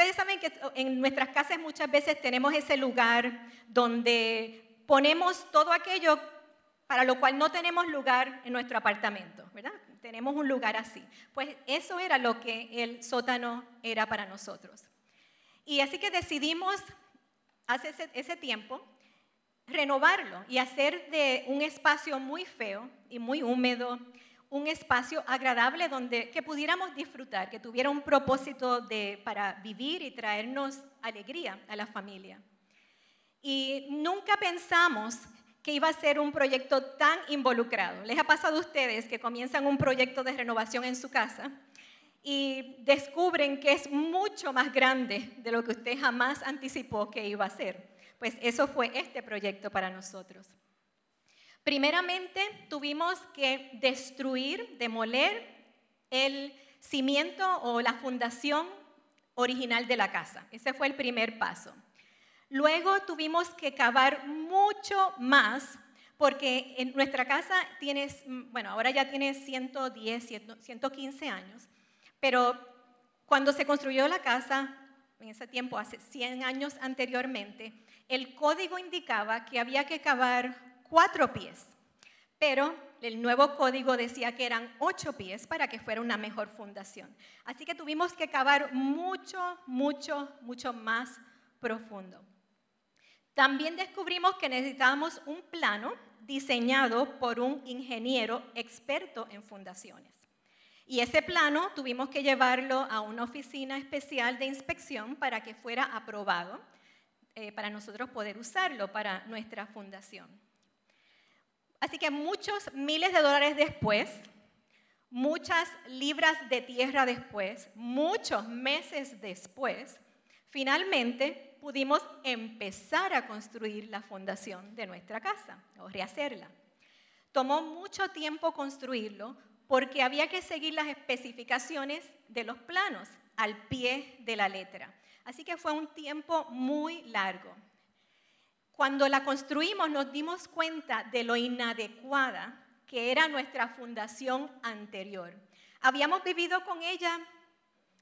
ustedes saben que en nuestras casas muchas veces tenemos ese lugar donde ponemos todo aquello para lo cual no tenemos lugar en nuestro apartamento, ¿verdad? Tenemos un lugar así. Pues eso era lo que el sótano era para nosotros. Y así que decidimos hace ese, tiempo renovarlo y hacer de un espacio muy feo y muy húmedo un espacio agradable donde que pudiéramos disfrutar, que tuviera un propósito de, para vivir y traernos alegría a la familia. Y nunca pensamos que iba a ser un proyecto tan involucrado. ¿Les ha pasado a ustedes que comienzan un proyecto de renovación en su casa y descubren que es mucho más grande de lo que usted jamás anticipó que iba a ser? Pues eso fue este proyecto para nosotros. Primeramente, tuvimos que destruir, demoler el cimiento o la fundación original de la casa. Ese fue el primer paso. Luego tuvimos que cavar mucho más porque en nuestra casa tiene, bueno, ahora ya tiene 110, 115 años, pero cuando se construyó la casa, en ese tiempo, hace 100 años anteriormente, el código indicaba que había que cavar cuatro pies, pero el nuevo código decía que eran ocho pies para que fuera una mejor fundación. Así que tuvimos que cavar mucho, mucho, mucho más profundo. También descubrimos que necesitábamos un plano diseñado por un ingeniero experto en fundaciones. Y ese plano tuvimos que llevarlo a una oficina especial de inspección para que fuera aprobado, eh, para nosotros poder usarlo para nuestra fundación. Así que muchos miles de dólares después, muchas libras de tierra después, muchos meses después, finalmente pudimos empezar a construir la fundación de nuestra casa o rehacerla. Tomó mucho tiempo construirlo porque había que seguir las especificaciones de los planos al pie de la letra. Así que fue un tiempo muy largo. Cuando la construimos nos dimos cuenta de lo inadecuada que era nuestra fundación anterior. Habíamos vivido con ella,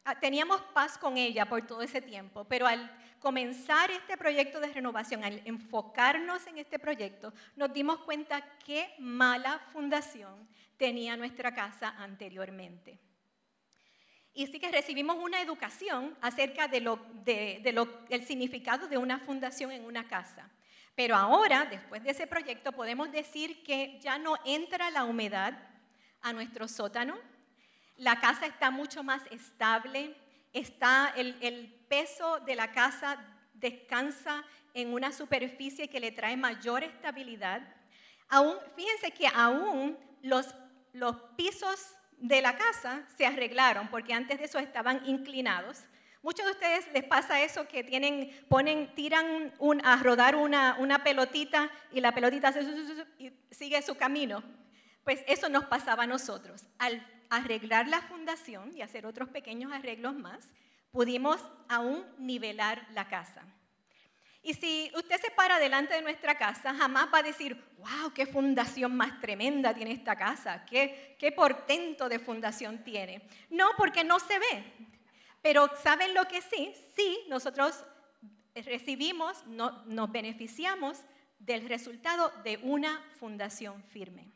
ah, teníamos paz con ella por todo ese tiempo, pero al comenzar este proyecto de renovación, al enfocarnos en este proyecto, nos dimos cuenta qué mala fundación tenía nuestra casa anteriormente. Y sí que recibimos una educación acerca del de significado de una fundación en una casa. Pero ahora, después de ese proyecto, podemos decir que ya no entra la humedad a nuestro sótano, la casa está mucho más estable, está el, peso de la casa descansa en una superficie que le trae mayor estabilidad. Aún, fíjense que aún los pisos de la casa se arreglaron porque antes de eso estaban inclinados. Muchos de ustedes les pasa eso que tienen, ponen, tiran a rodar una, una pelotita y la pelotita sigue su camino. Pues eso nos pasaba a nosotros. Al arreglar la fundación y hacer otros pequeños arreglos más, pudimos aún nivelar la casa. Y si usted se para delante de nuestra casa, jamás va a decir, wow, qué fundación más tremenda tiene esta casa, qué, qué portento de fundación tiene. No, porque no se ve. Pero ¿saben lo que sí? Sí, nosotros recibimos, nos beneficiamos del resultado de una fundación firme.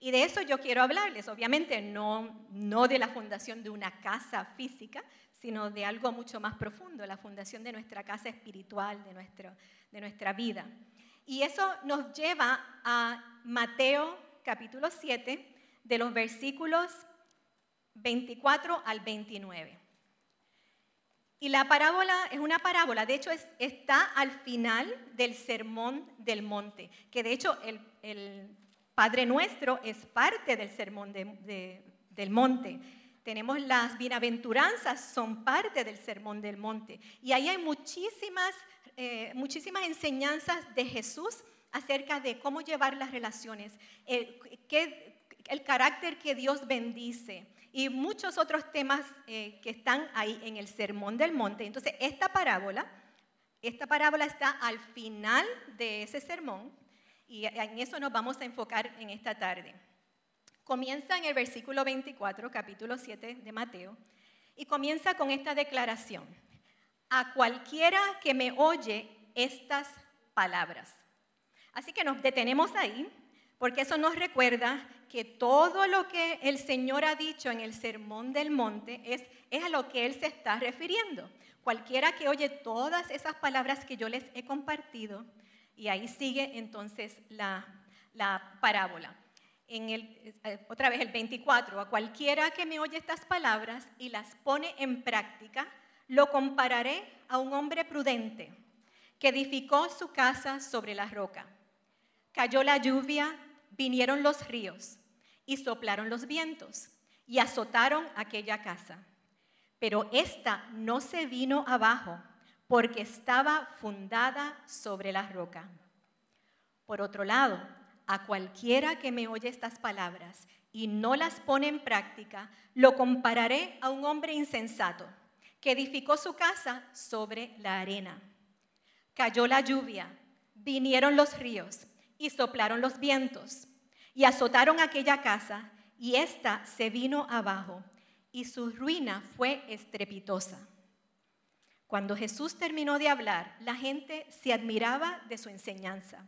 Y de eso yo quiero hablarles, obviamente no, no de la fundación de una casa física, sino de algo mucho más profundo, la fundación de nuestra casa espiritual, de, nuestro, de nuestra vida. Y eso nos lleva a Mateo capítulo 7, de los versículos 24 al 29. Y la parábola es una parábola, de hecho está al final del sermón del monte, que de hecho el, Padre Nuestro es parte del sermón del monte tenemos las bienaventuranzas, son parte del Sermón del Monte. Y ahí hay muchísimas, eh, muchísimas enseñanzas de Jesús acerca de cómo llevar las relaciones, el, el carácter que Dios bendice y muchos otros temas eh, que están ahí en el Sermón del Monte. Entonces, esta parábola, esta parábola está al final de ese sermón y en eso nos vamos a enfocar en esta tarde. Comienza en el versículo 24, capítulo 7 de Mateo, y comienza con esta declaración. a cualquiera que me oye estas palabras. Así que nos detenemos ahí, porque eso nos recuerda que todo lo que el Señor ha dicho en el Sermón del Monte es, a lo que Él se está refiriendo. Cualquiera que oye todas esas palabras que yo les he compartido, y ahí sigue entonces la, la parábola. En el, eh, otra vez el 24, a cualquiera que me oye estas palabras y las pone en práctica, lo compararé a un hombre prudente que edificó su casa sobre la roca. Cayó la lluvia, vinieron los ríos y soplaron los vientos y azotaron aquella casa. Pero esta no se vino abajo porque estaba fundada sobre la roca. Por otro lado, a cualquiera que me oye estas palabras y no las pone en práctica, lo compararé a un hombre insensato que edificó su casa sobre la arena. Cayó la lluvia, vinieron los ríos y soplaron los vientos y azotaron aquella casa y ésta se vino abajo y su ruina fue estrepitosa. Cuando Jesús terminó de hablar, la gente se admiraba de su enseñanza,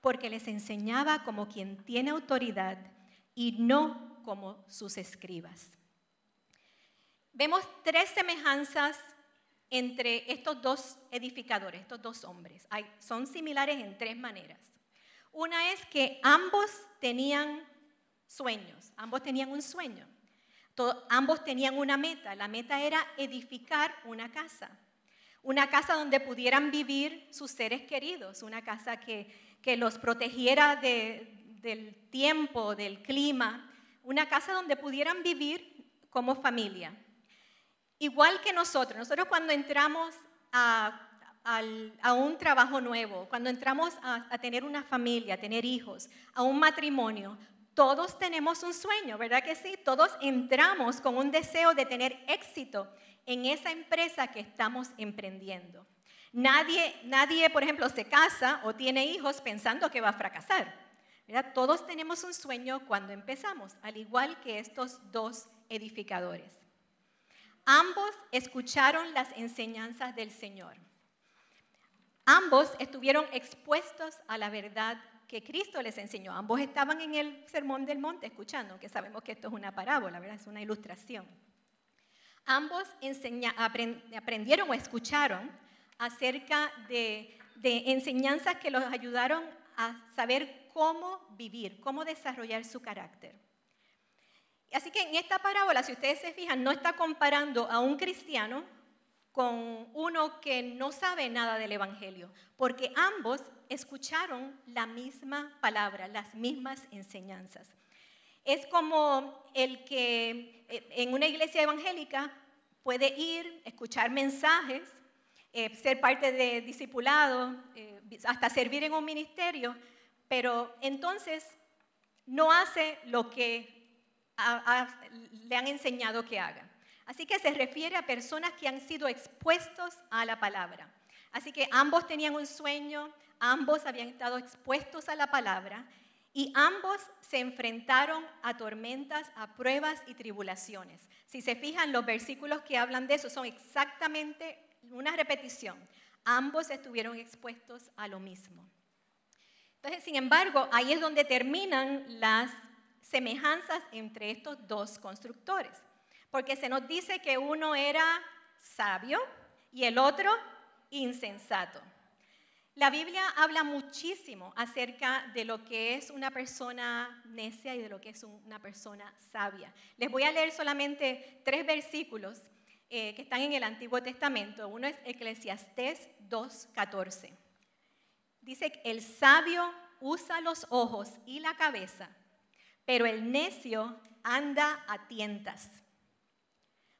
porque les enseñaba como quien tiene autoridad y no como sus escribas. Vemos tres semejanzas entre estos dos edificadores, estos dos hombres. son similares en tres maneras. Una es que ambos tenían sueños, ambos tenían un sueño. ambos tenían una meta. La meta era edificar una casa. Una casa donde pudieran vivir sus seres queridos, una casa que, que los protegiera del tiempo, del clima, una casa donde pudieran vivir como familia. Igual que nosotros, nosotros cuando entramos a, un trabajo nuevo, cuando entramos a, a tener una familia, a tener hijos, a un matrimonio, todos tenemos un sueño, ¿verdad que sí? Todos entramos con un deseo de tener éxito en esa empresa que estamos emprendiendo. Nadie, nadie, por ejemplo, se casa o tiene hijos pensando que va a fracasar. Todos tenemos un sueño cuando empezamos, al igual que estos dos edificadores. Ambos escucharon las enseñanzas del Señor. Ambos estuvieron expuestos a la verdad que Cristo les enseñó. Ambos estaban en el Sermón del Monte escuchando, que sabemos que esto es una parábola, ¿verdad? es una ilustración. Ambos aprendieron o escucharon acerca de, de enseñanzas que los ayudaron a saber cómo vivir, cómo desarrollar su carácter. Así que en esta parábola, si ustedes se fijan, no está comparando a un cristiano con uno que no sabe nada del Evangelio, porque ambos escucharon la misma palabra, las mismas enseñanzas. Es como el que eh, en una iglesia evangélica puede ir, escuchar mensajes, eh, ser parte de discipulado, eh, hasta servir en un ministerio, pero entonces no hace lo que le han enseñado que haga. Así que se refiere a personas que han sido expuestos a la palabra. Así que ambos tenían un sueño, ambos habían estado expuestos a la palabra y ambos se enfrentaron a tormentas, a pruebas y tribulaciones. Si se fijan, los versículos que hablan de eso son exactamente una repetición. Ambos estuvieron expuestos a lo mismo. Entonces, sin embargo, ahí es donde terminan las semejanzas entre estos dos constructores, porque se nos dice que uno era sabio y el otro insensato. La Biblia habla muchísimo acerca de lo que es una persona necia y de lo que es una persona sabia. Les voy a leer solamente tres versículos eh, que están en el Antiguo Testamento. Uno es Eclesiastés 2.14. Dice el sabio usa los ojos y la cabeza pero el necio anda a tientas.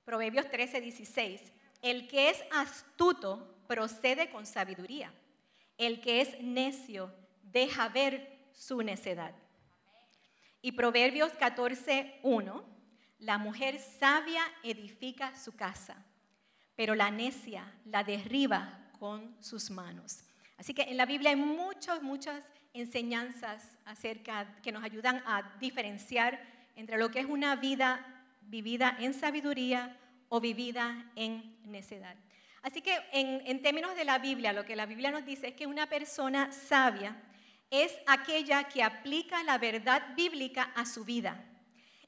Proverbios 13, 16. El que es astuto procede con sabiduría. El que es necio deja ver su necedad. Y Proverbios 14, 1. La mujer sabia edifica su casa, pero la necia la derriba con sus manos. Así que en la Biblia hay muchas, muchas enseñanzas acerca que nos ayudan a diferenciar entre lo que es una vida vivida en sabiduría o vivida en necedad. Así que en, términos de la Biblia, lo que la Biblia nos dice es que una persona sabia es aquella que aplica la verdad bíblica a su vida.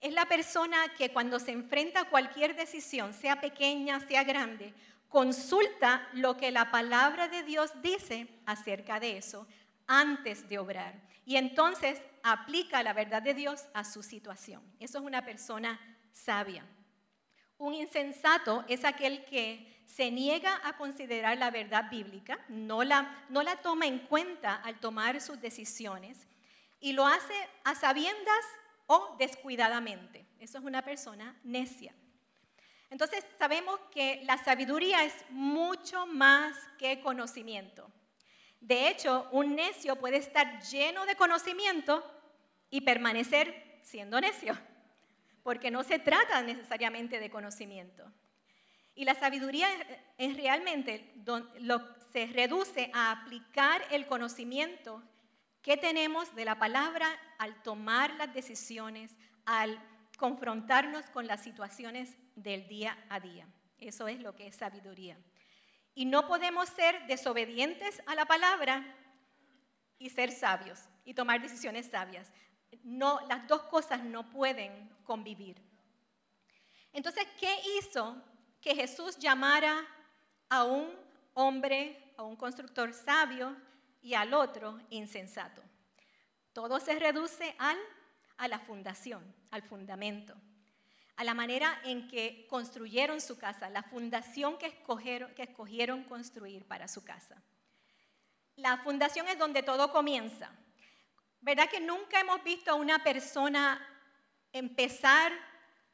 Es la persona que cuando se enfrenta a cualquier decisión, sea pequeña, sea grande, consulta lo que la palabra de Dios dice acerca de eso antes de obrar. Y entonces aplica la verdad de Dios a su situación. Eso es una persona sabia. Un insensato es aquel que se niega a considerar la verdad bíblica, no la, no la toma en cuenta al tomar sus decisiones y lo hace a sabiendas o descuidadamente. Eso es una persona necia. Entonces sabemos que la sabiduría es mucho más que conocimiento. De hecho, un necio puede estar lleno de conocimiento y permanecer siendo necio, porque no se trata necesariamente de conocimiento. Y la sabiduría es realmente lo, se reduce a aplicar el conocimiento que tenemos de la palabra al tomar las decisiones, al confrontarnos con las situaciones del día a día. Eso es lo que es sabiduría. Y no podemos ser desobedientes a la palabra y ser sabios y tomar decisiones sabias. No, las dos cosas no pueden convivir. Entonces, ¿qué hizo que Jesús llamara a un hombre, a un constructor sabio y al otro insensato? Todo se reduce al, a la fundación, al fundamento a la manera en que construyeron su casa, la fundación que escogieron, que escogieron construir para su casa. La fundación es donde todo comienza. ¿Verdad que nunca hemos visto a una persona empezar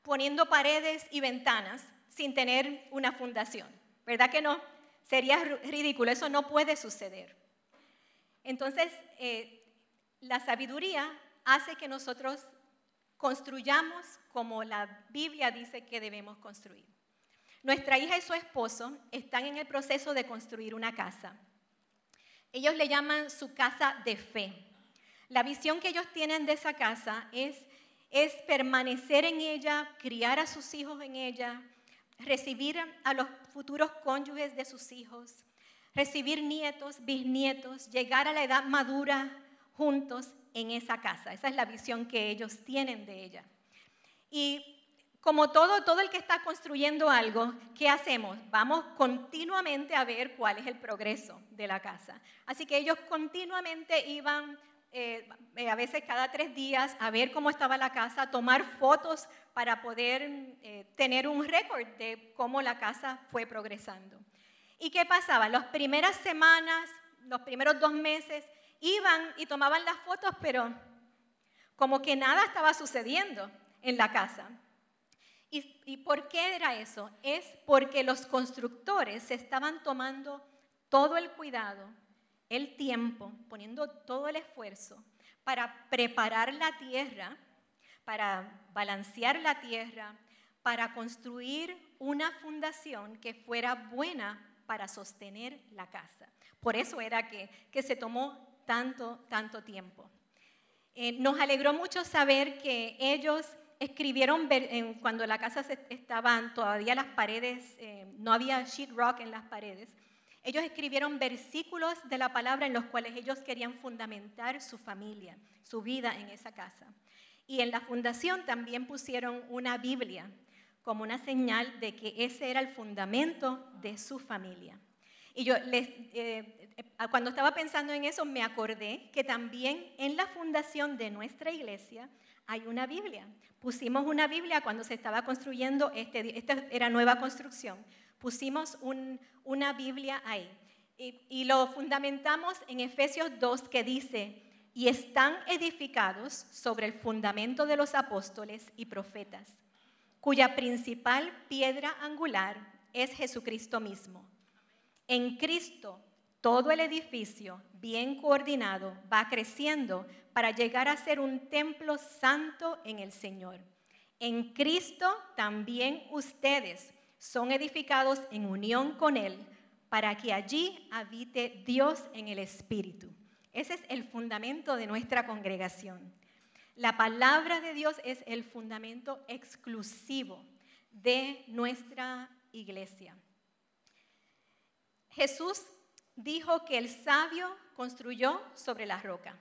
poniendo paredes y ventanas sin tener una fundación? ¿Verdad que no? Sería ridículo, eso no puede suceder. Entonces, eh, la sabiduría hace que nosotros construyamos como la Biblia dice que debemos construir. Nuestra hija y su esposo están en el proceso de construir una casa. Ellos le llaman su casa de fe. La visión que ellos tienen de esa casa es, es permanecer en ella, criar a sus hijos en ella, recibir a los futuros cónyuges de sus hijos, recibir nietos, bisnietos, llegar a la edad madura juntos en esa casa. Esa es la visión que ellos tienen de ella. Y como todo, todo el que está construyendo algo, ¿qué hacemos? Vamos continuamente a ver cuál es el progreso de la casa. Así que ellos continuamente iban, eh, a veces cada tres días, a ver cómo estaba la casa, tomar fotos para poder eh, tener un récord de cómo la casa fue progresando. ¿Y qué pasaba? Las primeras semanas, los primeros dos meses, iban y tomaban las fotos, pero como que nada estaba sucediendo en la casa. ¿Y, por qué era eso? Es porque los constructores se estaban tomando todo el cuidado, el tiempo, poniendo todo el esfuerzo para preparar la tierra, para balancear la tierra, para construir una fundación que fuera buena para sostener la casa. Por eso era que, que se tomó tanto, tanto tiempo. Eh, nos alegró mucho saber que ellos escribieron, cuando la casa estaban todavía las paredes, eh, no había sheetrock en las paredes, ellos escribieron versículos de la palabra en los cuales ellos querían fundamentar su familia, su vida en esa casa. Y en la fundación también pusieron una Biblia como una señal de que ese era el fundamento de su familia. Y yo eh, cuando estaba pensando en eso, me acordé que también en la fundación de nuestra iglesia hay una Biblia. Pusimos una Biblia cuando se estaba construyendo, este, esta era nueva construcción, pusimos una Biblia ahí. Y, y lo fundamentamos en Efesios 2 que dice, y están edificados sobre el fundamento de los apóstoles y profetas, cuya principal piedra angular es Jesucristo mismo. En Cristo todo el edificio, bien coordinado, va creciendo para llegar a ser un templo santo en el Señor. En Cristo también ustedes son edificados en unión con Él para que allí habite Dios en el Espíritu. Ese es el fundamento de nuestra congregación. La palabra de Dios es el fundamento exclusivo de nuestra iglesia. Jesús dijo que el sabio construyó sobre la roca.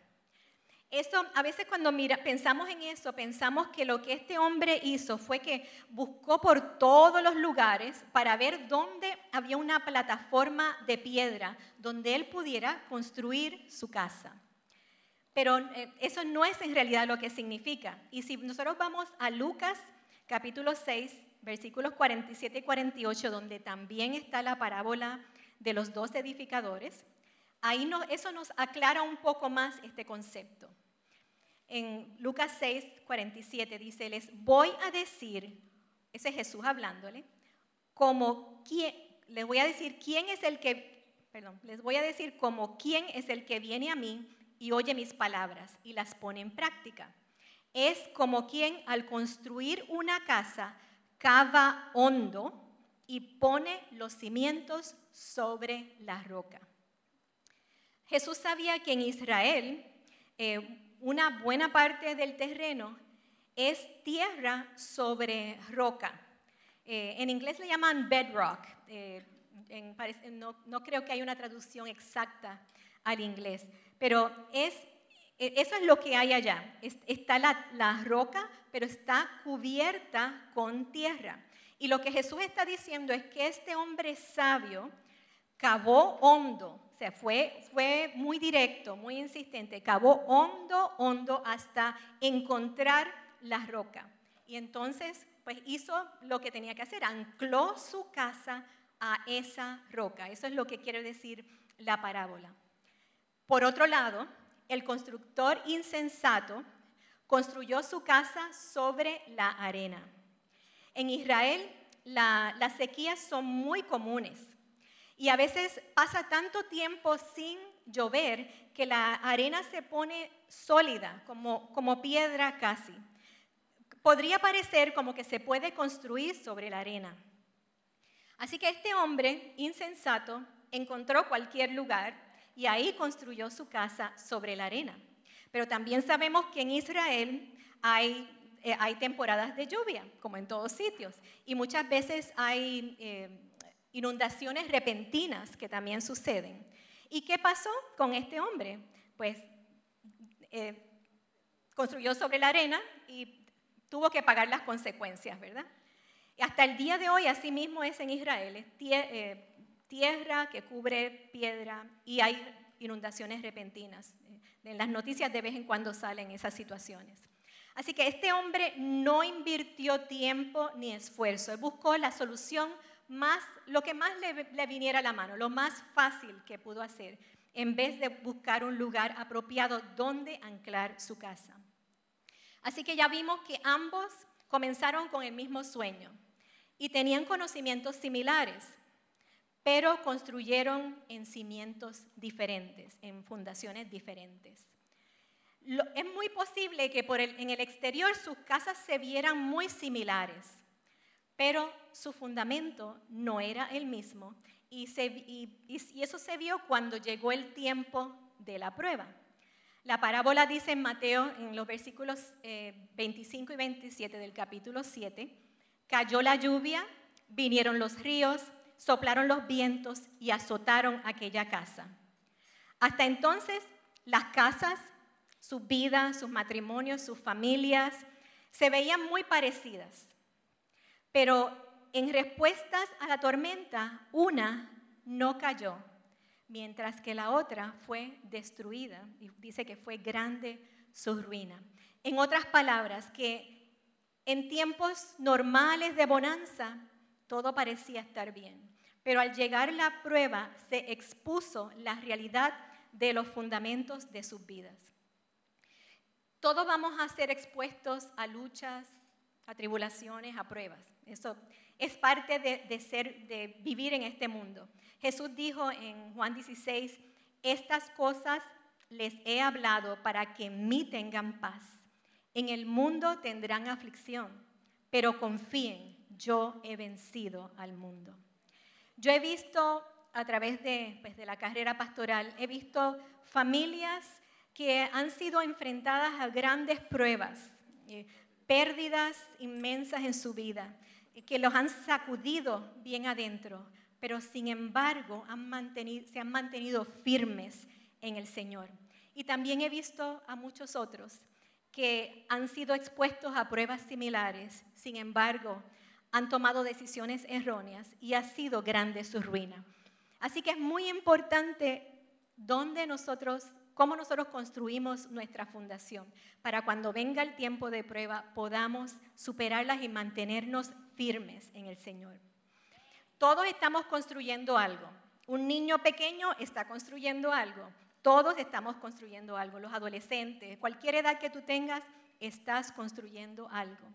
Eso, a veces cuando mira, pensamos en eso, pensamos que lo que este hombre hizo fue que buscó por todos los lugares para ver dónde había una plataforma de piedra donde él pudiera construir su casa. Pero eh, eso no es en realidad lo que significa. Y si nosotros vamos a Lucas capítulo 6, versículos 47 y 48, donde también está la parábola de los dos edificadores, ahí no, eso nos aclara un poco más este concepto en Lucas 6, 47 dice, les voy a decir, ese es Jesús hablándole, como quién, les voy a decir quién es el que, perdón, les voy a decir como quién es el que viene a mí y oye mis palabras y las pone en práctica. Es como quien al construir una casa cava hondo y pone los cimientos sobre la roca. Jesús sabía que en Israel eh, una buena parte del terreno es tierra sobre roca. Eh, en inglés le llaman bedrock. Eh, no, creo que haya una traducción exacta al inglés, pero es, e, eso es lo que hay allá. está la, la roca, pero está cubierta con tierra. Y lo que Jesús está diciendo es que este hombre sabio cavó hondo sea, fue, fue muy directo, muy insistente, cavó hondo, hondo hasta encontrar la roca. Y entonces, pues hizo lo que tenía que hacer, ancló su casa a esa roca. Eso es lo que quiere decir la parábola. Por otro lado, el constructor insensato construyó su casa sobre la arena. En Israel, las sequías son muy comunes. Y a veces pasa tanto tiempo sin llover que la arena se pone sólida, como, como piedra casi. Podría parecer como que se puede construir sobre la arena. Así que este hombre insensato encontró cualquier lugar y ahí construyó su casa sobre la arena. Pero también sabemos que en Israel hay, eh, hay temporadas de lluvia, como en todos sitios, y muchas veces hay eh, inundaciones repentinas que también suceden. ¿Y qué pasó con este hombre? Pues eh, construyó sobre la arena y tuvo que pagar las consecuencias, ¿verdad? Hasta el día de hoy, así mismo es en Israel, eh, tierra que cubre piedra y hay inundaciones repentinas. En las noticias de vez en cuando salen esas situaciones. Así que este hombre no invirtió tiempo ni esfuerzo, buscó la solución lo que más le, viniera a la mano, lo más fácil que pudo hacer, en vez de buscar un lugar apropiado donde anclar su casa. Así que ya vimos que ambos comenzaron con el mismo sueño y tenían conocimientos similares, pero construyeron en cimientos diferentes, en fundaciones diferentes. es muy posible que en el exterior sus casas se vieran muy similares, pero su fundamento no era el mismo y, eso se vio cuando llegó el tiempo de la prueba. La parábola dice en Mateo, en los versículos 25 eh, y 27 del capítulo 7, cayó la lluvia, vinieron los ríos, soplaron los vientos y azotaron aquella casa. Hasta entonces, las casas, sus vidas, sus matrimonios, sus familias, se veían muy parecidas. Pero en respuestas a la tormenta, una no cayó, mientras que la otra fue destruida. Dice que fue grande su ruina. En otras palabras, que en tiempos normales de bonanza, todo parecía estar bien. Pero al llegar la prueba, se expuso la realidad de los fundamentos de sus vidas. Todos vamos a ser expuestos a luchas, a tribulaciones, a pruebas. Eso es parte de, ser, de vivir en este mundo. Jesús dijo en Juan 16, estas cosas les he hablado para que en mí tengan paz. En el mundo tendrán aflicción, pero confíen, yo he vencido al mundo. Yo he visto a través de, pues, de la carrera pastoral, he visto familias que han sido enfrentadas a grandes pruebas, eh, pérdidas inmensas en su vida, que los han sacudido bien adentro, pero sin embargo se han mantenido firmes en el Señor. Y también he visto a muchos otros que han sido expuestos a pruebas similares, sin embargo, han tomado decisiones erróneas y ha sido grande su ruina. Así que es muy importante dónde nosotros, cómo nosotros construimos nuestra fundación, para cuando venga el tiempo de prueba podamos superarlas y mantenernos firmes en el Señor. Todos estamos construyendo algo. Un niño pequeño está construyendo algo. Todos estamos construyendo algo. Los adolescentes, cualquier edad que tú tengas, estás construyendo algo.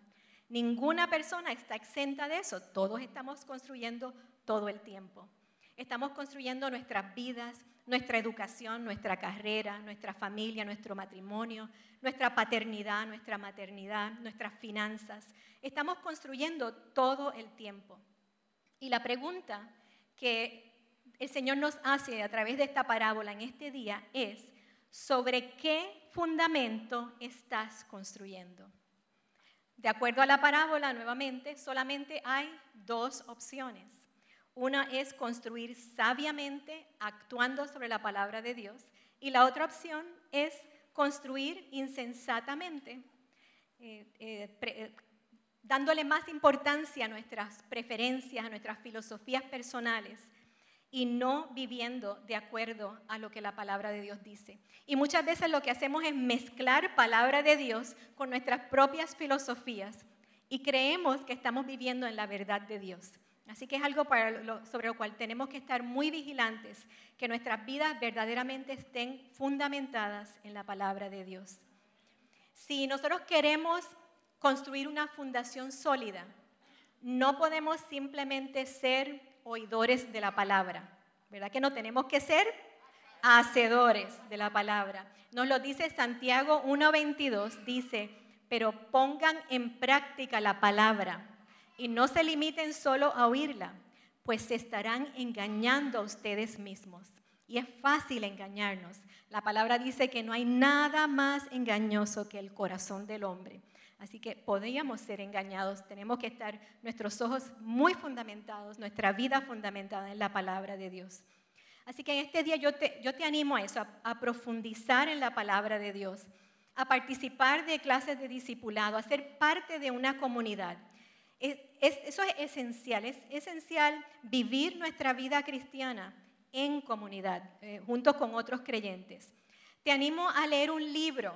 Ninguna persona está exenta de eso. Todos estamos construyendo todo el tiempo. Estamos construyendo nuestras vidas, nuestra educación, nuestra carrera, nuestra familia, nuestro matrimonio, nuestra paternidad, nuestra maternidad, nuestras finanzas. Estamos construyendo todo el tiempo. Y la pregunta que el Señor nos hace a través de esta parábola en este día es, ¿sobre qué fundamento estás construyendo? De acuerdo a la parábola, nuevamente, solamente hay dos opciones. Una es construir sabiamente, actuando sobre la palabra de Dios, y la otra opción es construir insensatamente, eh, eh, eh, dándole más importancia a nuestras preferencias, a nuestras filosofías personales y no viviendo de acuerdo a lo que la palabra de Dios dice. Y muchas veces lo que hacemos es mezclar palabra de Dios con nuestras propias filosofías y creemos que estamos viviendo en la verdad de Dios. Así que es algo sobre lo cual tenemos que estar muy vigilantes, que nuestras vidas verdaderamente estén fundamentadas en la palabra de Dios. Si nosotros queremos construir una fundación sólida, no podemos simplemente ser oidores de la palabra, ¿verdad? Que no tenemos que ser hacedores de la palabra. Nos lo dice Santiago 1.22, dice, pero pongan en práctica la palabra y no se limiten solo a oírla, pues se estarán engañando a ustedes mismos. Y es fácil engañarnos. La palabra dice que no hay nada más engañoso que el corazón del hombre. Así que podríamos ser engañados, tenemos que estar nuestros ojos muy fundamentados, nuestra vida fundamentada en la palabra de Dios. Así que en este día yo te, yo te animo a eso, a, profundizar en la palabra de Dios, a participar de clases de discipulado, a ser parte de una comunidad. Es, eso es esencial, es esencial vivir nuestra vida cristiana en comunidad, eh, junto con otros creyentes. Te animo a leer un libro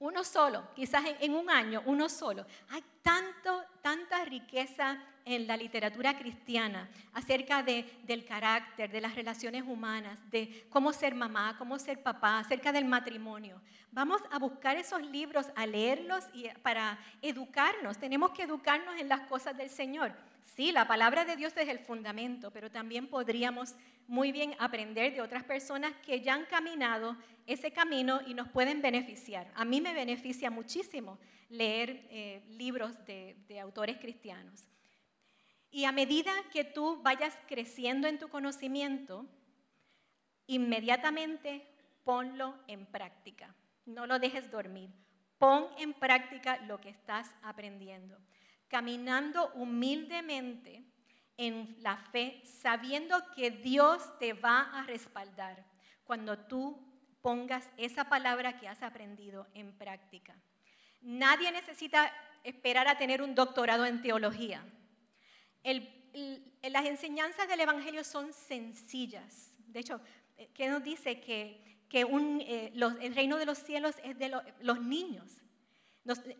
uno solo, quizás en, un año, uno solo. Hay tanto, tanta riqueza en la literatura cristiana acerca de, del carácter, de las relaciones humanas, de cómo ser mamá, cómo ser papá, acerca del matrimonio. Vamos a buscar esos libros, a leerlos y para educarnos. Tenemos que educarnos en las cosas del Señor. Sí, la palabra de Dios es el fundamento, pero también podríamos muy bien aprender de otras personas que ya han caminado ese camino y nos pueden beneficiar. A mí me beneficia muchísimo leer eh, libros de, de autores cristianos. Y a medida que tú vayas creciendo en tu conocimiento, inmediatamente ponlo en práctica. No lo dejes dormir. Pon en práctica lo que estás aprendiendo. Caminando humildemente en la fe, sabiendo que Dios te va a respaldar cuando tú pongas esa palabra que has aprendido en práctica. Nadie necesita esperar a tener un doctorado en teología. las enseñanzas del Evangelio son sencillas. De hecho, ¿qué nos dice? Que, eh, el reino de los cielos es de los niños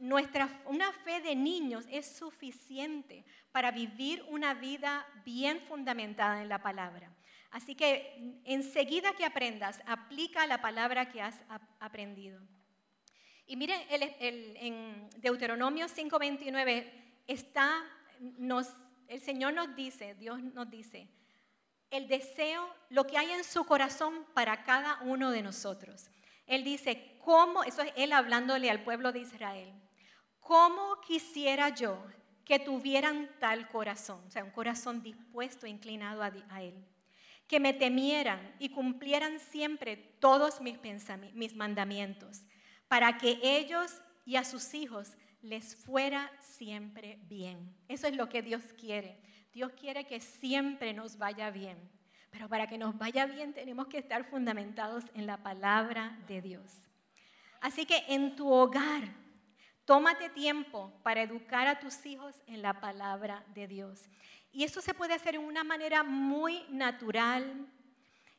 nuestra, una fe de niños es suficiente para vivir una vida bien fundamentada en la palabra. Así que enseguida que aprendas, aplica la palabra que has aprendido. Y miren, en Deuteronomio 5:29 está, el Señor nos dice, Dios nos dice, el deseo, lo que hay en su corazón para cada uno de nosotros. Él dice, ¿cómo? Eso es él hablándole al pueblo de Israel. ¿Cómo quisiera yo que tuvieran tal corazón? O sea, un corazón dispuesto inclinado a, a Él. Que me temieran y cumplieran siempre todos mis, mis mandamientos, para que ellos y a sus hijos les fuera siempre bien. Eso es lo que Dios quiere. Dios quiere que siempre nos vaya bien. Pero para que nos vaya bien tenemos que estar fundamentados en la palabra de Dios. Así que en tu hogar, tómate tiempo para educar a tus hijos en la palabra de Dios. Y eso se puede hacer de una manera muy natural,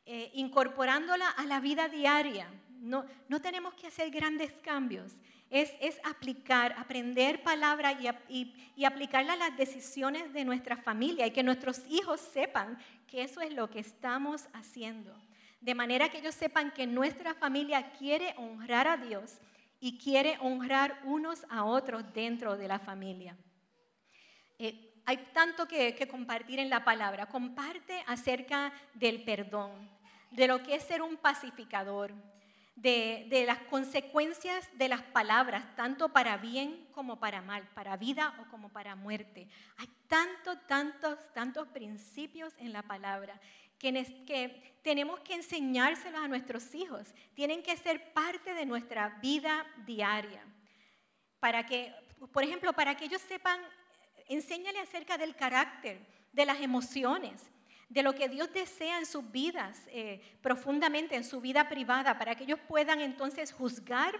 eh, incorporándola a la vida diaria. No, no tenemos que hacer grandes cambios. Es, aplicar, aprender palabra y, y, aplicarla a las decisiones de nuestra familia y que nuestros hijos sepan que eso es lo que estamos haciendo. De manera que ellos sepan que nuestra familia quiere honrar a Dios y quiere honrar unos a otros dentro de la familia. Eh, hay tanto que, compartir en la palabra. Comparte acerca del perdón, de lo que es ser un pacificador, de, de, las consecuencias de las palabras, tanto para bien como para mal, para vida o como para muerte. Hay tantos, tantos, tantos principios en la palabra que, que tenemos que enseñárselos a nuestros hijos. Tienen que ser parte de nuestra vida diaria. Para que, por ejemplo, para que ellos sepan Enséñale acerca del carácter, de las emociones, de lo que Dios desea en sus vidas, eh, profundamente en su vida privada, para que ellos puedan entonces juzgar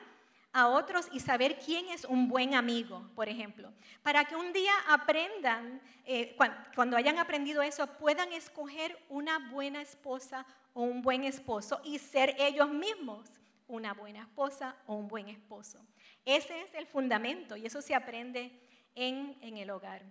a otros y saber quién es un buen amigo, por ejemplo. Para que un día aprendan, eh, cuando hayan aprendido eso, puedan escoger una buena esposa o un buen esposo y ser ellos mismos una buena esposa o un buen esposo. Ese es el fundamento y eso se aprende en, el hogar.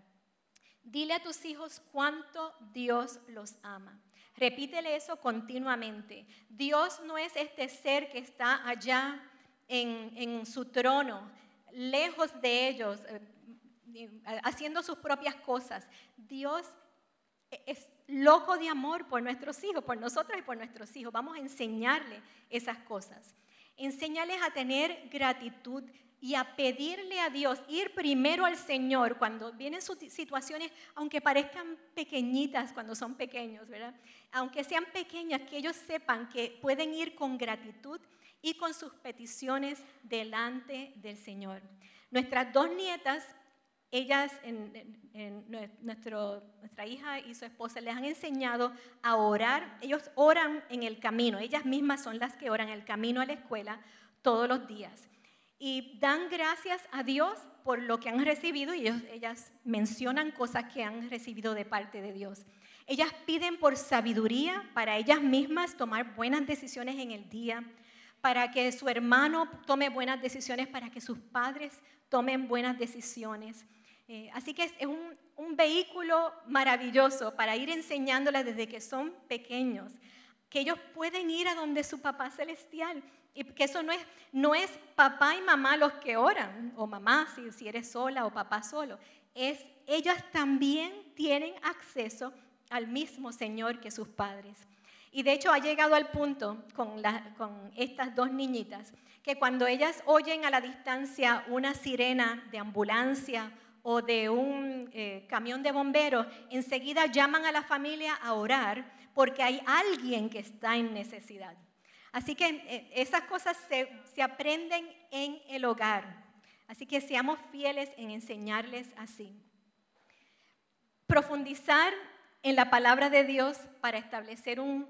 Dile a tus hijos cuánto Dios los ama. Repítele eso continuamente. Dios no es este ser que está allá en, su trono, lejos de ellos, eh, haciendo sus propias cosas. Dios es loco de amor por nuestros hijos, por nosotros y por nuestros hijos. Vamos a enseñarle esas cosas. Enséñales a tener gratitud y a pedirle a Dios, ir primero al Señor cuando vienen situaciones, aunque parezcan pequeñitas cuando son pequeños, ¿verdad? Aunque sean pequeñas, que ellos sepan que pueden ir con gratitud y con sus peticiones delante del Señor. Nuestras dos nietas, ellas, en, nuestro, nuestra hija y su esposa, les han enseñado a orar. Ellos oran en el camino, ellas mismas son las que oran el camino a la escuela todos los días y dan gracias a Dios por lo que han recibido y ellas mencionan cosas que han recibido de parte de Dios. Ellas piden por sabiduría para ellas mismas tomar buenas decisiones en el día, para que su hermano tome buenas decisiones, para que sus padres tomen buenas decisiones. Eh, así que es, un, un vehículo maravilloso para ir enseñándoles desde que son pequeños, que ellos pueden ir a donde su papá celestial y que eso no es, no es papá y mamá los que oran, o mamá si, si eres sola o papá solo. Es ellas también tienen acceso al mismo Señor que sus padres. Y de hecho ha llegado al punto con, con estas dos niñitas que cuando ellas oyen a la distancia una sirena de ambulancia o de un eh, camión de bomberos, enseguida llaman a la familia a orar porque hay alguien que está en necesidad. Así que eh, esas cosas se, aprenden en el hogar. Así que seamos fieles en enseñarles así. Profundizar en la palabra de Dios para establecer un,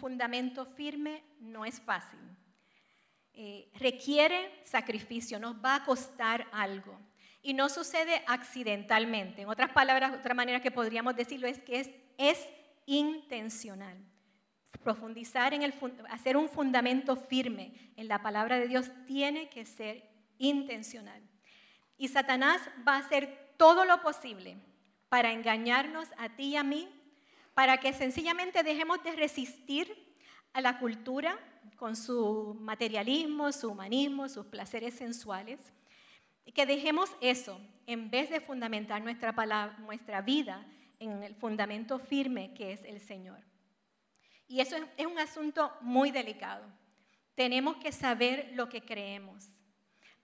fundamento firme no es fácil. Eh, requiere sacrificio, nos va a costar algo. Y no sucede accidentalmente. En otras palabras, otra manera que podríamos decirlo es que es, es intencional profundizar en el, hacer un fundamento firme en la palabra de Dios tiene que ser intencional. Y Satanás va a hacer todo lo posible para engañarnos a ti y a mí, para que sencillamente dejemos de resistir a la cultura con su materialismo, su humanismo, sus placeres sensuales, y que dejemos eso en vez de fundamentar nuestra, nuestra vida en el fundamento firme que es el Señor. Y eso es un asunto muy delicado. Tenemos que saber lo que creemos.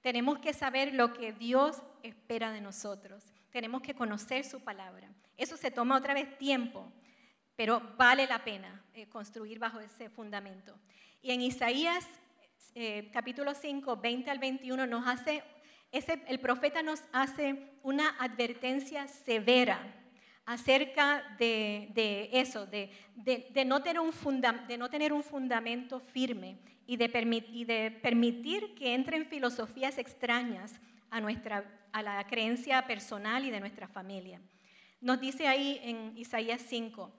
Tenemos que saber lo que Dios espera de nosotros. Tenemos que conocer su palabra. Eso se toma otra vez tiempo, pero vale la pena eh, construir bajo ese fundamento. Y en Isaías eh, capítulo 5, 20 al 21 nos hace, ese, el profeta nos hace una advertencia severa acerca de, eso, de, no tener un de, no tener un fundamento firme y de, de permitir que entren filosofías extrañas a, nuestra, a la creencia personal y de nuestra familia. Nos dice ahí en Isaías 5,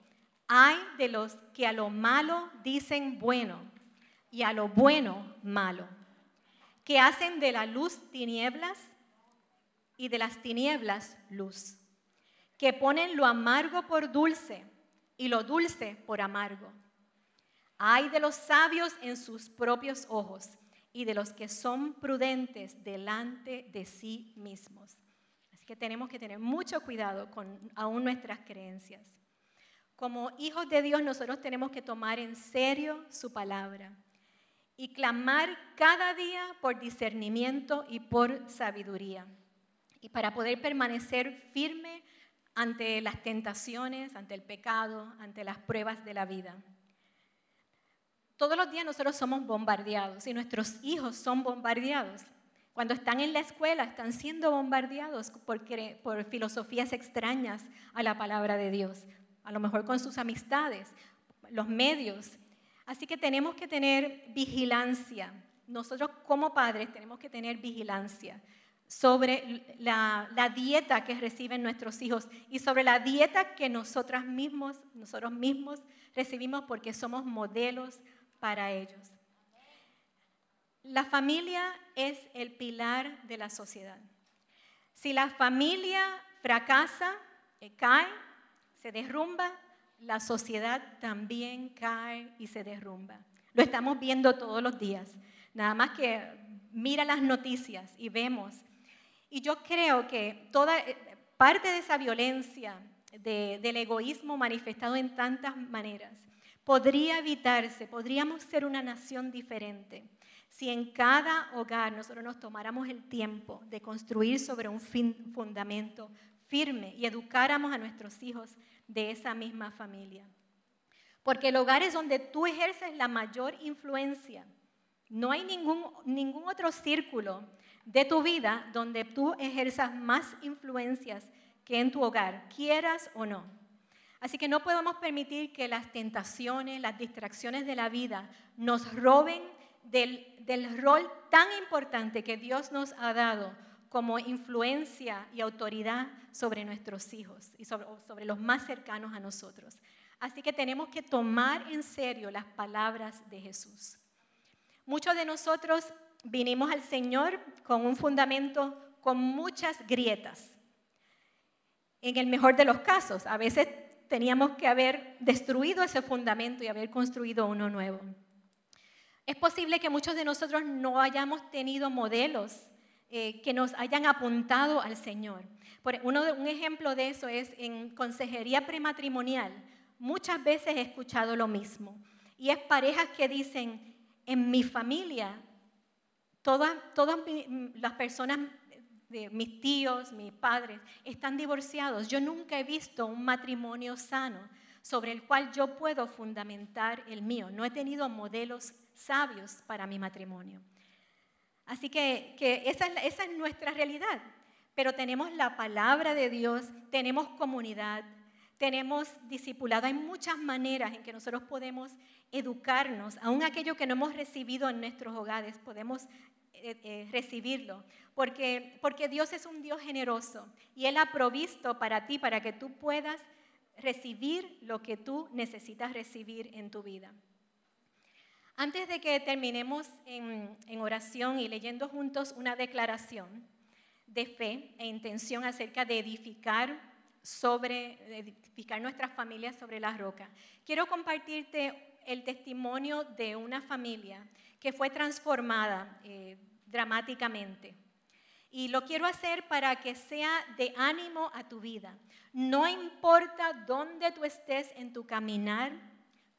hay de los que a lo malo dicen bueno y a lo bueno malo, que hacen de la luz tinieblas y de las tinieblas luz, que ponen lo amargo por dulce y lo dulce por amargo. Hay de los sabios en sus propios ojos y de los que son prudentes delante de sí mismos. Así que tenemos que tener mucho cuidado con aún nuestras creencias. Como hijos de Dios nosotros tenemos que tomar en serio su palabra y clamar cada día por discernimiento y por sabiduría. Y para poder permanecer firme ante las tentaciones, ante el pecado, ante las pruebas de la vida. Todos los días nosotros somos bombardeados y nuestros hijos son bombardeados. Cuando están en la escuela están siendo bombardeados por, por filosofías extrañas a la palabra de Dios, a lo mejor con sus amistades, los medios. Así que tenemos que tener vigilancia. Nosotros como padres tenemos que tener vigilancia sobre la, dieta que reciben nuestros hijos y sobre la dieta que nosotras mismos, nosotros mismos recibimos porque somos modelos para ellos. La familia es el pilar de la sociedad. Si la familia fracasa, eh, cae, se derrumba, la sociedad también cae y se derrumba. Lo estamos viendo todos los días. Nada más que mira las noticias y vemos y yo creo que toda eh, parte de esa violencia, del egoísmo manifestado en tantas maneras, podría evitarse, podríamos ser una nación diferente si en cada hogar nosotros nos tomáramos el tiempo de construir sobre un fundamento firme y educáramos a nuestros hijos de esa misma familia. Porque el hogar es donde tú ejerces la mayor influencia. No hay ningún, ningún otro círculo de tu vida donde tú ejerzas más influencias que en tu hogar, quieras o no. Así que no podemos permitir que las tentaciones, las distracciones de la vida nos roben del, rol tan importante que Dios nos ha dado como influencia y autoridad sobre nuestros hijos y sobre, sobre los más cercanos a nosotros. Así que tenemos que tomar en serio las palabras de Jesús. Muchos de nosotros vinimos al Señor con un fundamento con muchas grietas. En el mejor de los casos, a veces teníamos que haber destruido ese fundamento y haber construido uno nuevo. Es posible que muchos de nosotros no hayamos tenido modelos eh, que nos hayan apuntado al Señor. Por, un ejemplo de eso es en consejería prematrimonial. Muchas veces he escuchado lo mismo. Y es parejas que dicen, en mi familia Todas, las personas, mis tíos, mis padres, están divorciados. Yo nunca he visto un matrimonio sano sobre el cual yo puedo fundamentar el mío. No he tenido modelos sabios para mi matrimonio. Así que, esa, es, esa es nuestra realidad. Pero tenemos la palabra de Dios, tenemos comunidad, tenemos discipulado. Hay muchas maneras en que nosotros podemos educarnos, aún aquello que no hemos recibido en nuestros hogares, podemos eh, eh, recibirlo, porque, porque Dios es un Dios generoso y Él ha provisto para ti, para que tú puedas recibir lo que tú necesitas recibir en tu vida. Antes de que terminemos en, en, oración y leyendo juntos una declaración de fe e intención acerca de edificar sobre edificar nuestras familias sobre la roca, quiero compartirte el testimonio de una familia que fue transformada eh, dramáticamente. Y lo quiero hacer para que sea de ánimo a tu vida. No importa dónde tú estés en tu caminar,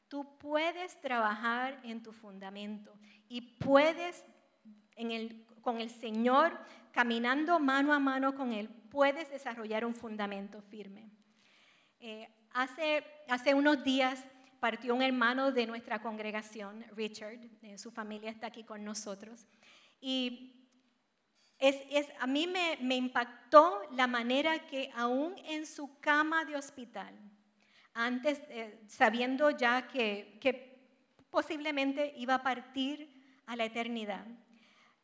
tú puedes trabajar en tu fundamento y puedes con el Señor, caminando mano a mano con Él, puedes desarrollar un fundamento firme. Eh, hace, hace unos días partió un hermano de nuestra congregación, Richard, eh, su familia está aquí con nosotros. Y Es, a mí me, impactó la manera que aún en su cama de hospital, antes, eh, sabiendo ya que, que posiblemente iba a partir a la eternidad,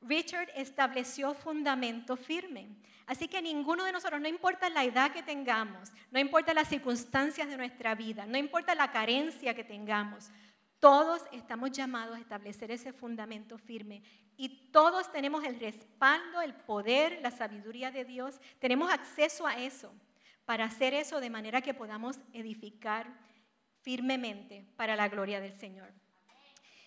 Richard estableció fundamento firme. Así que ninguno de nosotros, no importa la edad que tengamos, no importa las circunstancias de nuestra vida, no importa la carencia que tengamos, todos estamos llamados a establecer ese fundamento firme y todos tenemos el respaldo, el poder, la sabiduría de Dios. Tenemos acceso a eso para hacer eso de manera que podamos edificar firmemente para la gloria del Señor.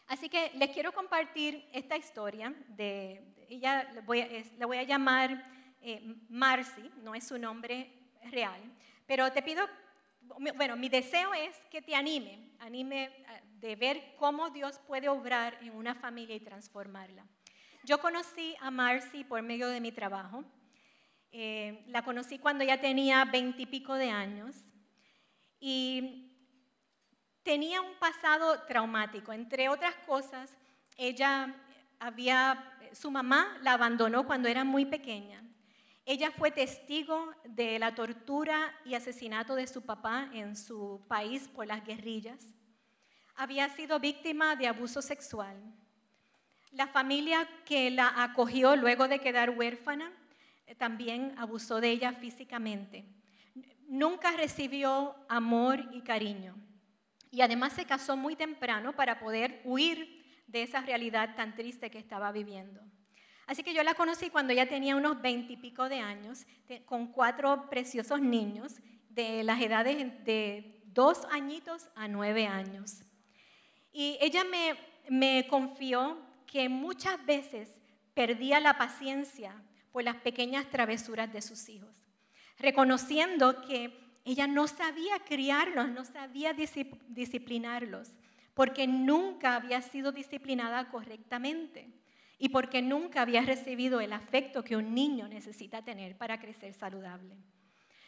Así que les quiero compartir esta historia de, ella la voy a, llamar eh, Marcy, no es su nombre real, pero te pido, bueno, mi deseo es que te anime, anime eh, de ver cómo Dios puede obrar en una familia y transformarla. Yo conocí a Marcy por medio de mi trabajo. Eh, la conocí cuando ya tenía veintipico de años y tenía un pasado traumático. Entre otras cosas, ella había, su mamá la abandonó cuando era muy pequeña. Ella fue testigo de la tortura y asesinato de su papá en su país por las guerrillas. Había sido víctima de abuso sexual. La familia que la acogió luego de quedar huérfana eh, también abusó de ella físicamente. Nunca recibió amor y cariño y además se casó muy temprano para poder huir de esa realidad tan triste que estaba viviendo. Así que yo la conocí cuando ella tenía unos veintipico de años, con cuatro preciosos niños de las edades de dos añitos a nueve años. Y ella me, me confió que muchas veces perdía la paciencia por las pequeñas travesuras de sus hijos, reconociendo que ella no sabía criarlos, no sabía disciplinarlos, porque nunca había sido disciplinada correctamente y porque nunca había recibido el afecto que un niño necesita tener para crecer saludable.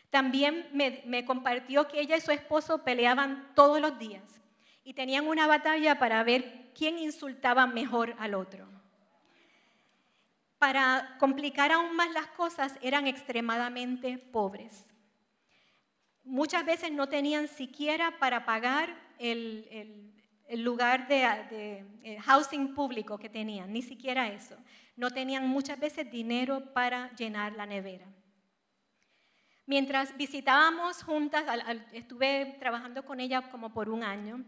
También me, compartió que ella y su esposo peleaban todos los días y tenían una batalla para ver quién insultaba mejor al otro. Para complicar aún más las cosas, eran extremadamente pobres muchas veces no tenían siquiera para pagar el, lugar de, eh, housing público que tenían, ni siquiera eso. No tenían muchas veces dinero para llenar la nevera. Mientras visitábamos juntas, estuve trabajando con ella como por un año,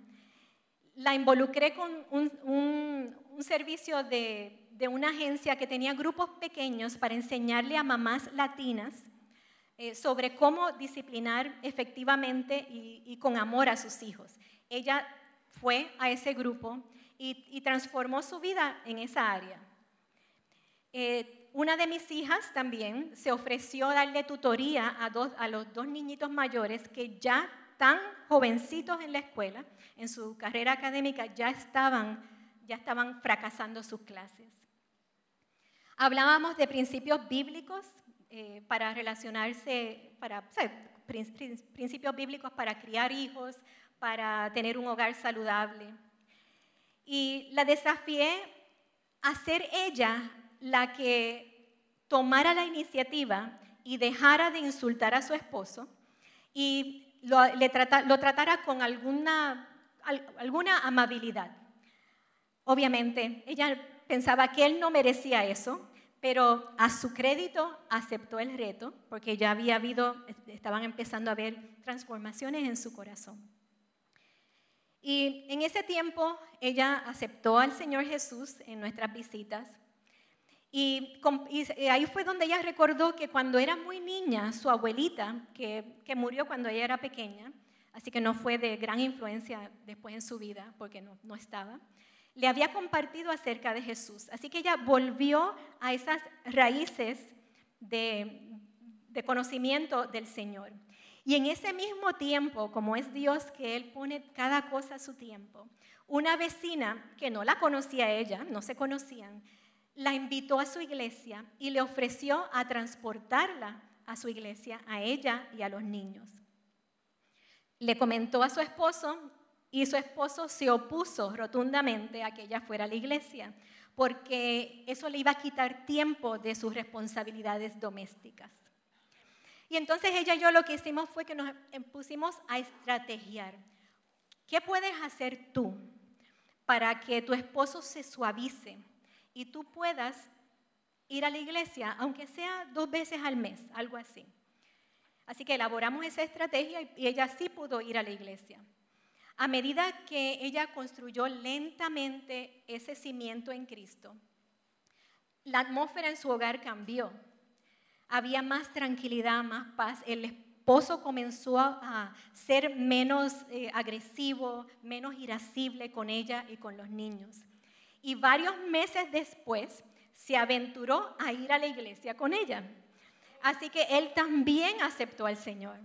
la involucré con un, servicio de, de una agencia que tenía grupos pequeños para enseñarle a mamás latinas eh, sobre cómo disciplinar efectivamente y, con amor a sus hijos. Ella fue a ese grupo y, transformó su vida en esa área. Eh, una de mis hijas también se ofreció darle tutoría a, a los dos niñitos mayores que ya tan jovencitos en la escuela, en su carrera académica, ya estaban, ya estaban fracasando sus clases. Hablábamos de principios bíblicos eh, para relacionarse, para principios bíblicos para criar hijos, para tener un hogar saludable. Y la desafié a ser ella la que tomara la iniciativa y dejara de insultar a su esposo y lo, tratara con alguna amabilidad. Obviamente, ella pensaba que él no merecía eso, pero a su crédito aceptó el reto porque ya había habido, estaban empezando a haber transformaciones en su corazón. Y en ese tiempo ella aceptó al Señor Jesús en nuestras visitas. Y, ahí fue donde ella recordó que cuando era muy niña, su abuelita, que, murió cuando ella era pequeña, así que no fue de gran influencia después en su vida porque no, no estaba, le había compartido acerca de Jesús. Así que ella volvió a esas raíces de, conocimiento del Señor. Y en ese mismo tiempo, como es Dios que Él pone cada cosa a su tiempo, una vecina que no la conocía ella, no se conocían, la invitó a su iglesia y le ofreció a transportarla a su iglesia, a ella y a los niños. Le comentó a su esposo y su esposo se opuso rotundamente a que ella fuera a la iglesia, porque eso le iba a quitar tiempo de sus responsabilidades domésticas. Y entonces ella y yo lo que hicimos fue que nos pusimos a estrategiar. ¿Qué puedes hacer tú para que tu esposo se suavice y tú puedas ir a la iglesia, aunque sea dos veces al mes, algo así? Así que elaboramos esa estrategia y ella sí pudo ir a la iglesia. A medida que ella construyó lentamente ese cimiento en Cristo, la atmósfera en su hogar cambió. Había más tranquilidad, más paz. El esposo comenzó a ser menos eh, agresivo, menos irascible con ella y con los niños. Y varios meses después se aventuró a ir a la iglesia con ella. Así que él también aceptó al Señor.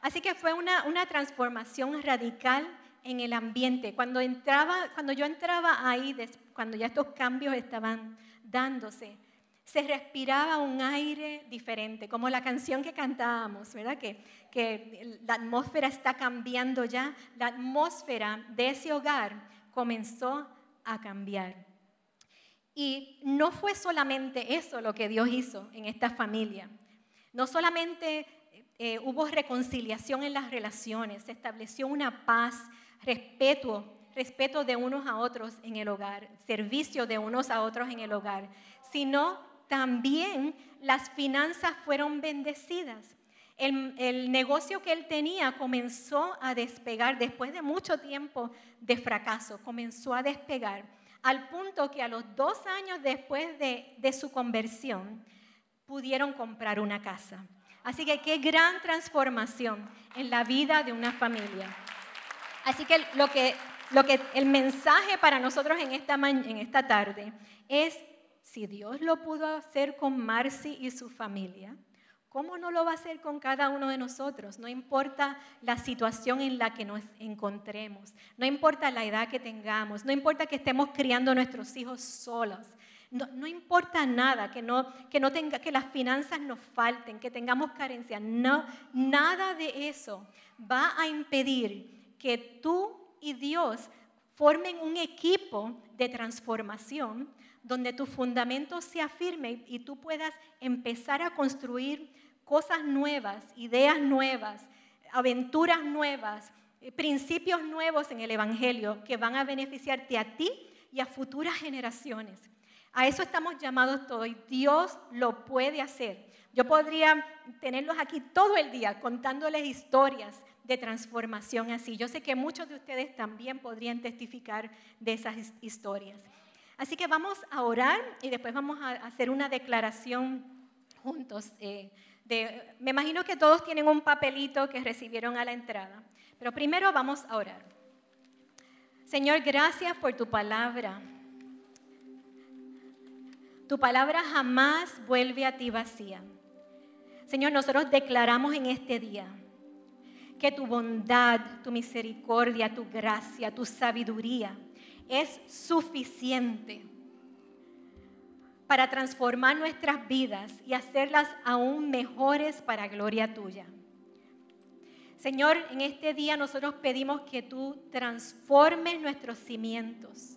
Así que fue una, transformación radical en el ambiente. Cuando, entraba, cuando yo entraba ahí, cuando ya estos cambios estaban dándose, se respiraba un aire diferente, como la canción que cantábamos, ¿verdad? Que, que la atmósfera está cambiando ya. La atmósfera de ese hogar comenzó a cambiar. Y no fue solamente eso lo que Dios hizo en esta familia. No solamente eh, hubo reconciliación en las relaciones, se estableció una paz, respeto, respeto de unos a otros en el hogar, servicio de unos a otros en el hogar, sino también las finanzas fueron bendecidas. El, negocio que él tenía comenzó a despegar después de mucho tiempo de fracaso, comenzó a despegar, al punto que a los dos años después de, de su conversión, pudieron comprar una casa. Así que qué gran transformación en la vida de una familia. Así que lo que, lo que el mensaje para nosotros en esta, en esta tarde es, si Dios lo pudo hacer con Marcy y su familia, ¿cómo no lo va a hacer con cada uno de nosotros? No importa la situación en la que nos encontremos, no importa la edad que tengamos, no importa que estemos criando a nuestros hijos solos, no, importa nada, que no, que no tenga, que las finanzas nos falten, que tengamos carencia. No, nada de eso va a impedir que tú y Dios formen un equipo de transformación donde tu fundamento se afirme y tú puedas empezar a construir cosas nuevas, ideas nuevas, aventuras nuevas, eh, principios nuevos en el Evangelio que van a beneficiarte a ti y a futuras generaciones. A eso estamos llamados todos y Dios lo puede hacer. Yo podría tenerlos aquí todo el día contándoles historias de transformación así. Yo sé que muchos de ustedes también podrían testificar de esas historias. Así que vamos a orar y después vamos a hacer una declaración juntos. Eh, me imagino que todos tienen un papelito que recibieron a la entrada, pero primero vamos a orar. Señor, gracias por tu palabra. Tu palabra jamás vuelve a ti vacía. Señor, nosotros declaramos en este día que tu bondad, tu misericordia, tu gracia, tu sabiduría es suficiente para transformar nuestras vidas y hacerlas aún mejores para gloria tuya. Señor, en este día nosotros pedimos que tú transformes nuestros cimientos,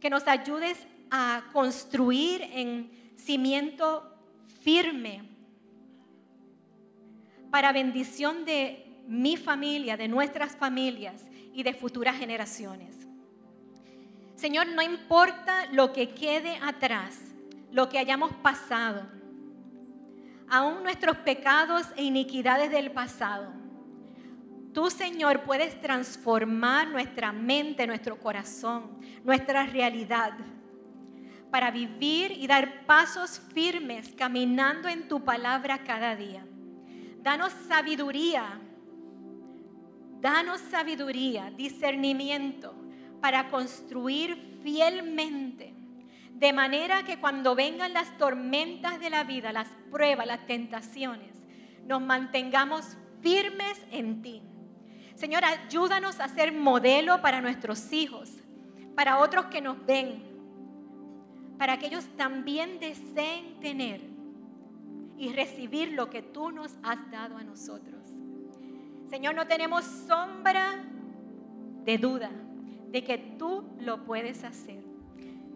que nos ayudes a construir en cimiento firme para bendición de mi familia, de nuestras familias y de futuras generaciones. Señor, no importa lo que quede atrás, lo que hayamos pasado, aún nuestros pecados e iniquidades del pasado. Tú, Señor, puedes transformar nuestra mente, nuestro corazón, nuestra realidad para vivir y dar pasos firmes caminando en tu palabra cada día. Danos sabiduría, danos sabiduría, discernimiento para construir fielmente, de manera que cuando vengan las tormentas de la vida, las pruebas, las tentaciones, nos mantengamos firmes en ti. Señor, ayúdanos a ser modelo para nuestros hijos, para otros que nos ven, para que ellos también deseen tener y recibir lo que tú nos has dado a nosotros. Señor, no tenemos sombra de duda de que tú lo puedes hacer.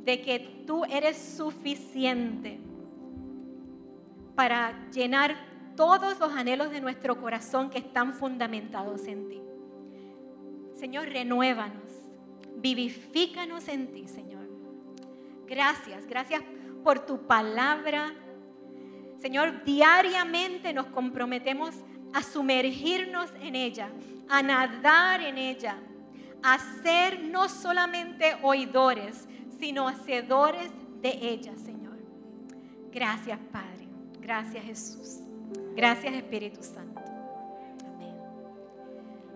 de que tú eres suficiente para llenar todos los anhelos de nuestro corazón que están fundamentados en ti. Señor, renuévanos, vivifícanos en ti, Señor. Gracias, gracias por tu palabra. Señor, diariamente nos comprometemos a sumergirnos en ella, a nadar en ella, a ser no solamente oidores, sino hacedores de ella, Señor. Gracias, Padre. Gracias, Jesús. Gracias, Espíritu Santo. Amén.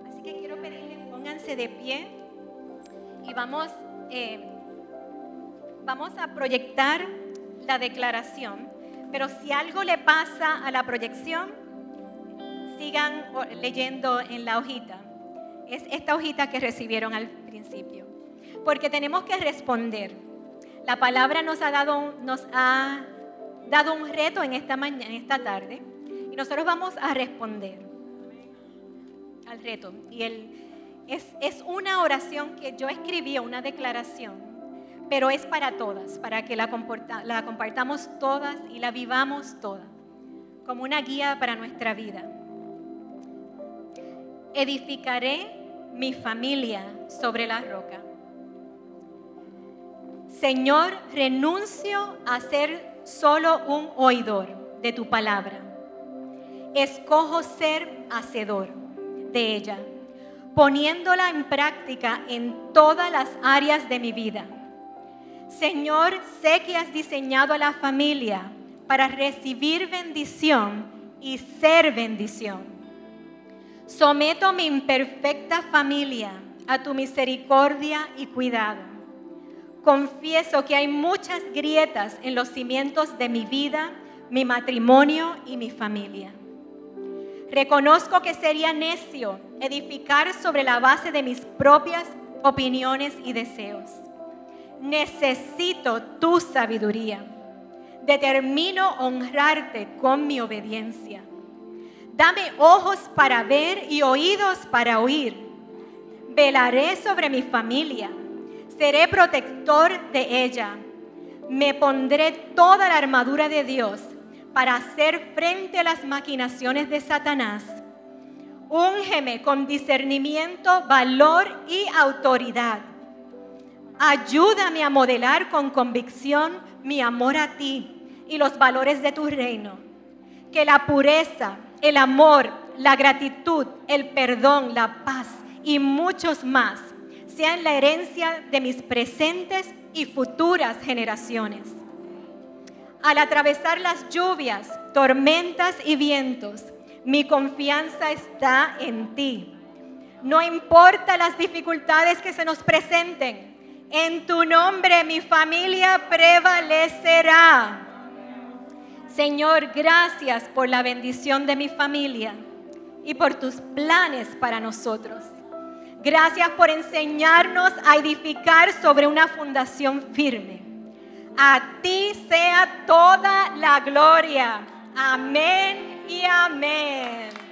Así que quiero pedirles, pónganse de pie y vamos, eh, vamos a proyectar la declaración. Pero si algo le pasa a la proyección, sigan leyendo en la hojita. Es esta hojita que recibieron al principio. Porque tenemos que responder. La palabra nos ha dado, nos ha dado un reto en esta mañana, en esta tarde, y nosotros vamos a responder al reto. Y es, es una oración que yo escribí, una declaración, pero es para todas, para que la, la compartamos todas y la vivamos todas, como una guía para nuestra vida. Edificaré mi familia sobre la roca. Señor, renuncio a ser solo un oidor de tu palabra. Escojo ser hacedor de ella, poniéndola en práctica en todas las áreas de mi vida. Señor, sé que has diseñado a la familia para recibir bendición y ser bendición. Someto mi imperfecta familia a tu misericordia y cuidado. Confieso que hay muchas grietas en los cimientos de mi vida, mi matrimonio y mi familia. Reconozco que sería necio edificar sobre la base de mis propias opiniones y deseos. Necesito tu sabiduría. Determino honrarte con mi obediencia Dame ojos para ver y oídos para oír. Velaré sobre mi familia. Seré protector de ella. Me pondré toda la armadura de Dios para hacer frente a las maquinaciones de Satanás. Úngeme con discernimiento, valor y autoridad. Ayúdame a modelar con convicción mi amor a ti y los valores de tu reino. Que la pureza, el amor, la gratitud, el perdón, la paz y muchos más sean la herencia de mis presentes y futuras generaciones. Al atravesar las lluvias, tormentas y vientos, mi confianza está en ti. No importa las dificultades que se nos presenten, en tu nombre mi familia prevalecerá. Señor, gracias por la bendición de mi familia y por tus planes para nosotros. Gracias por enseñarnos a edificar sobre una fundación firme. A ti sea toda la gloria. Amén y amén.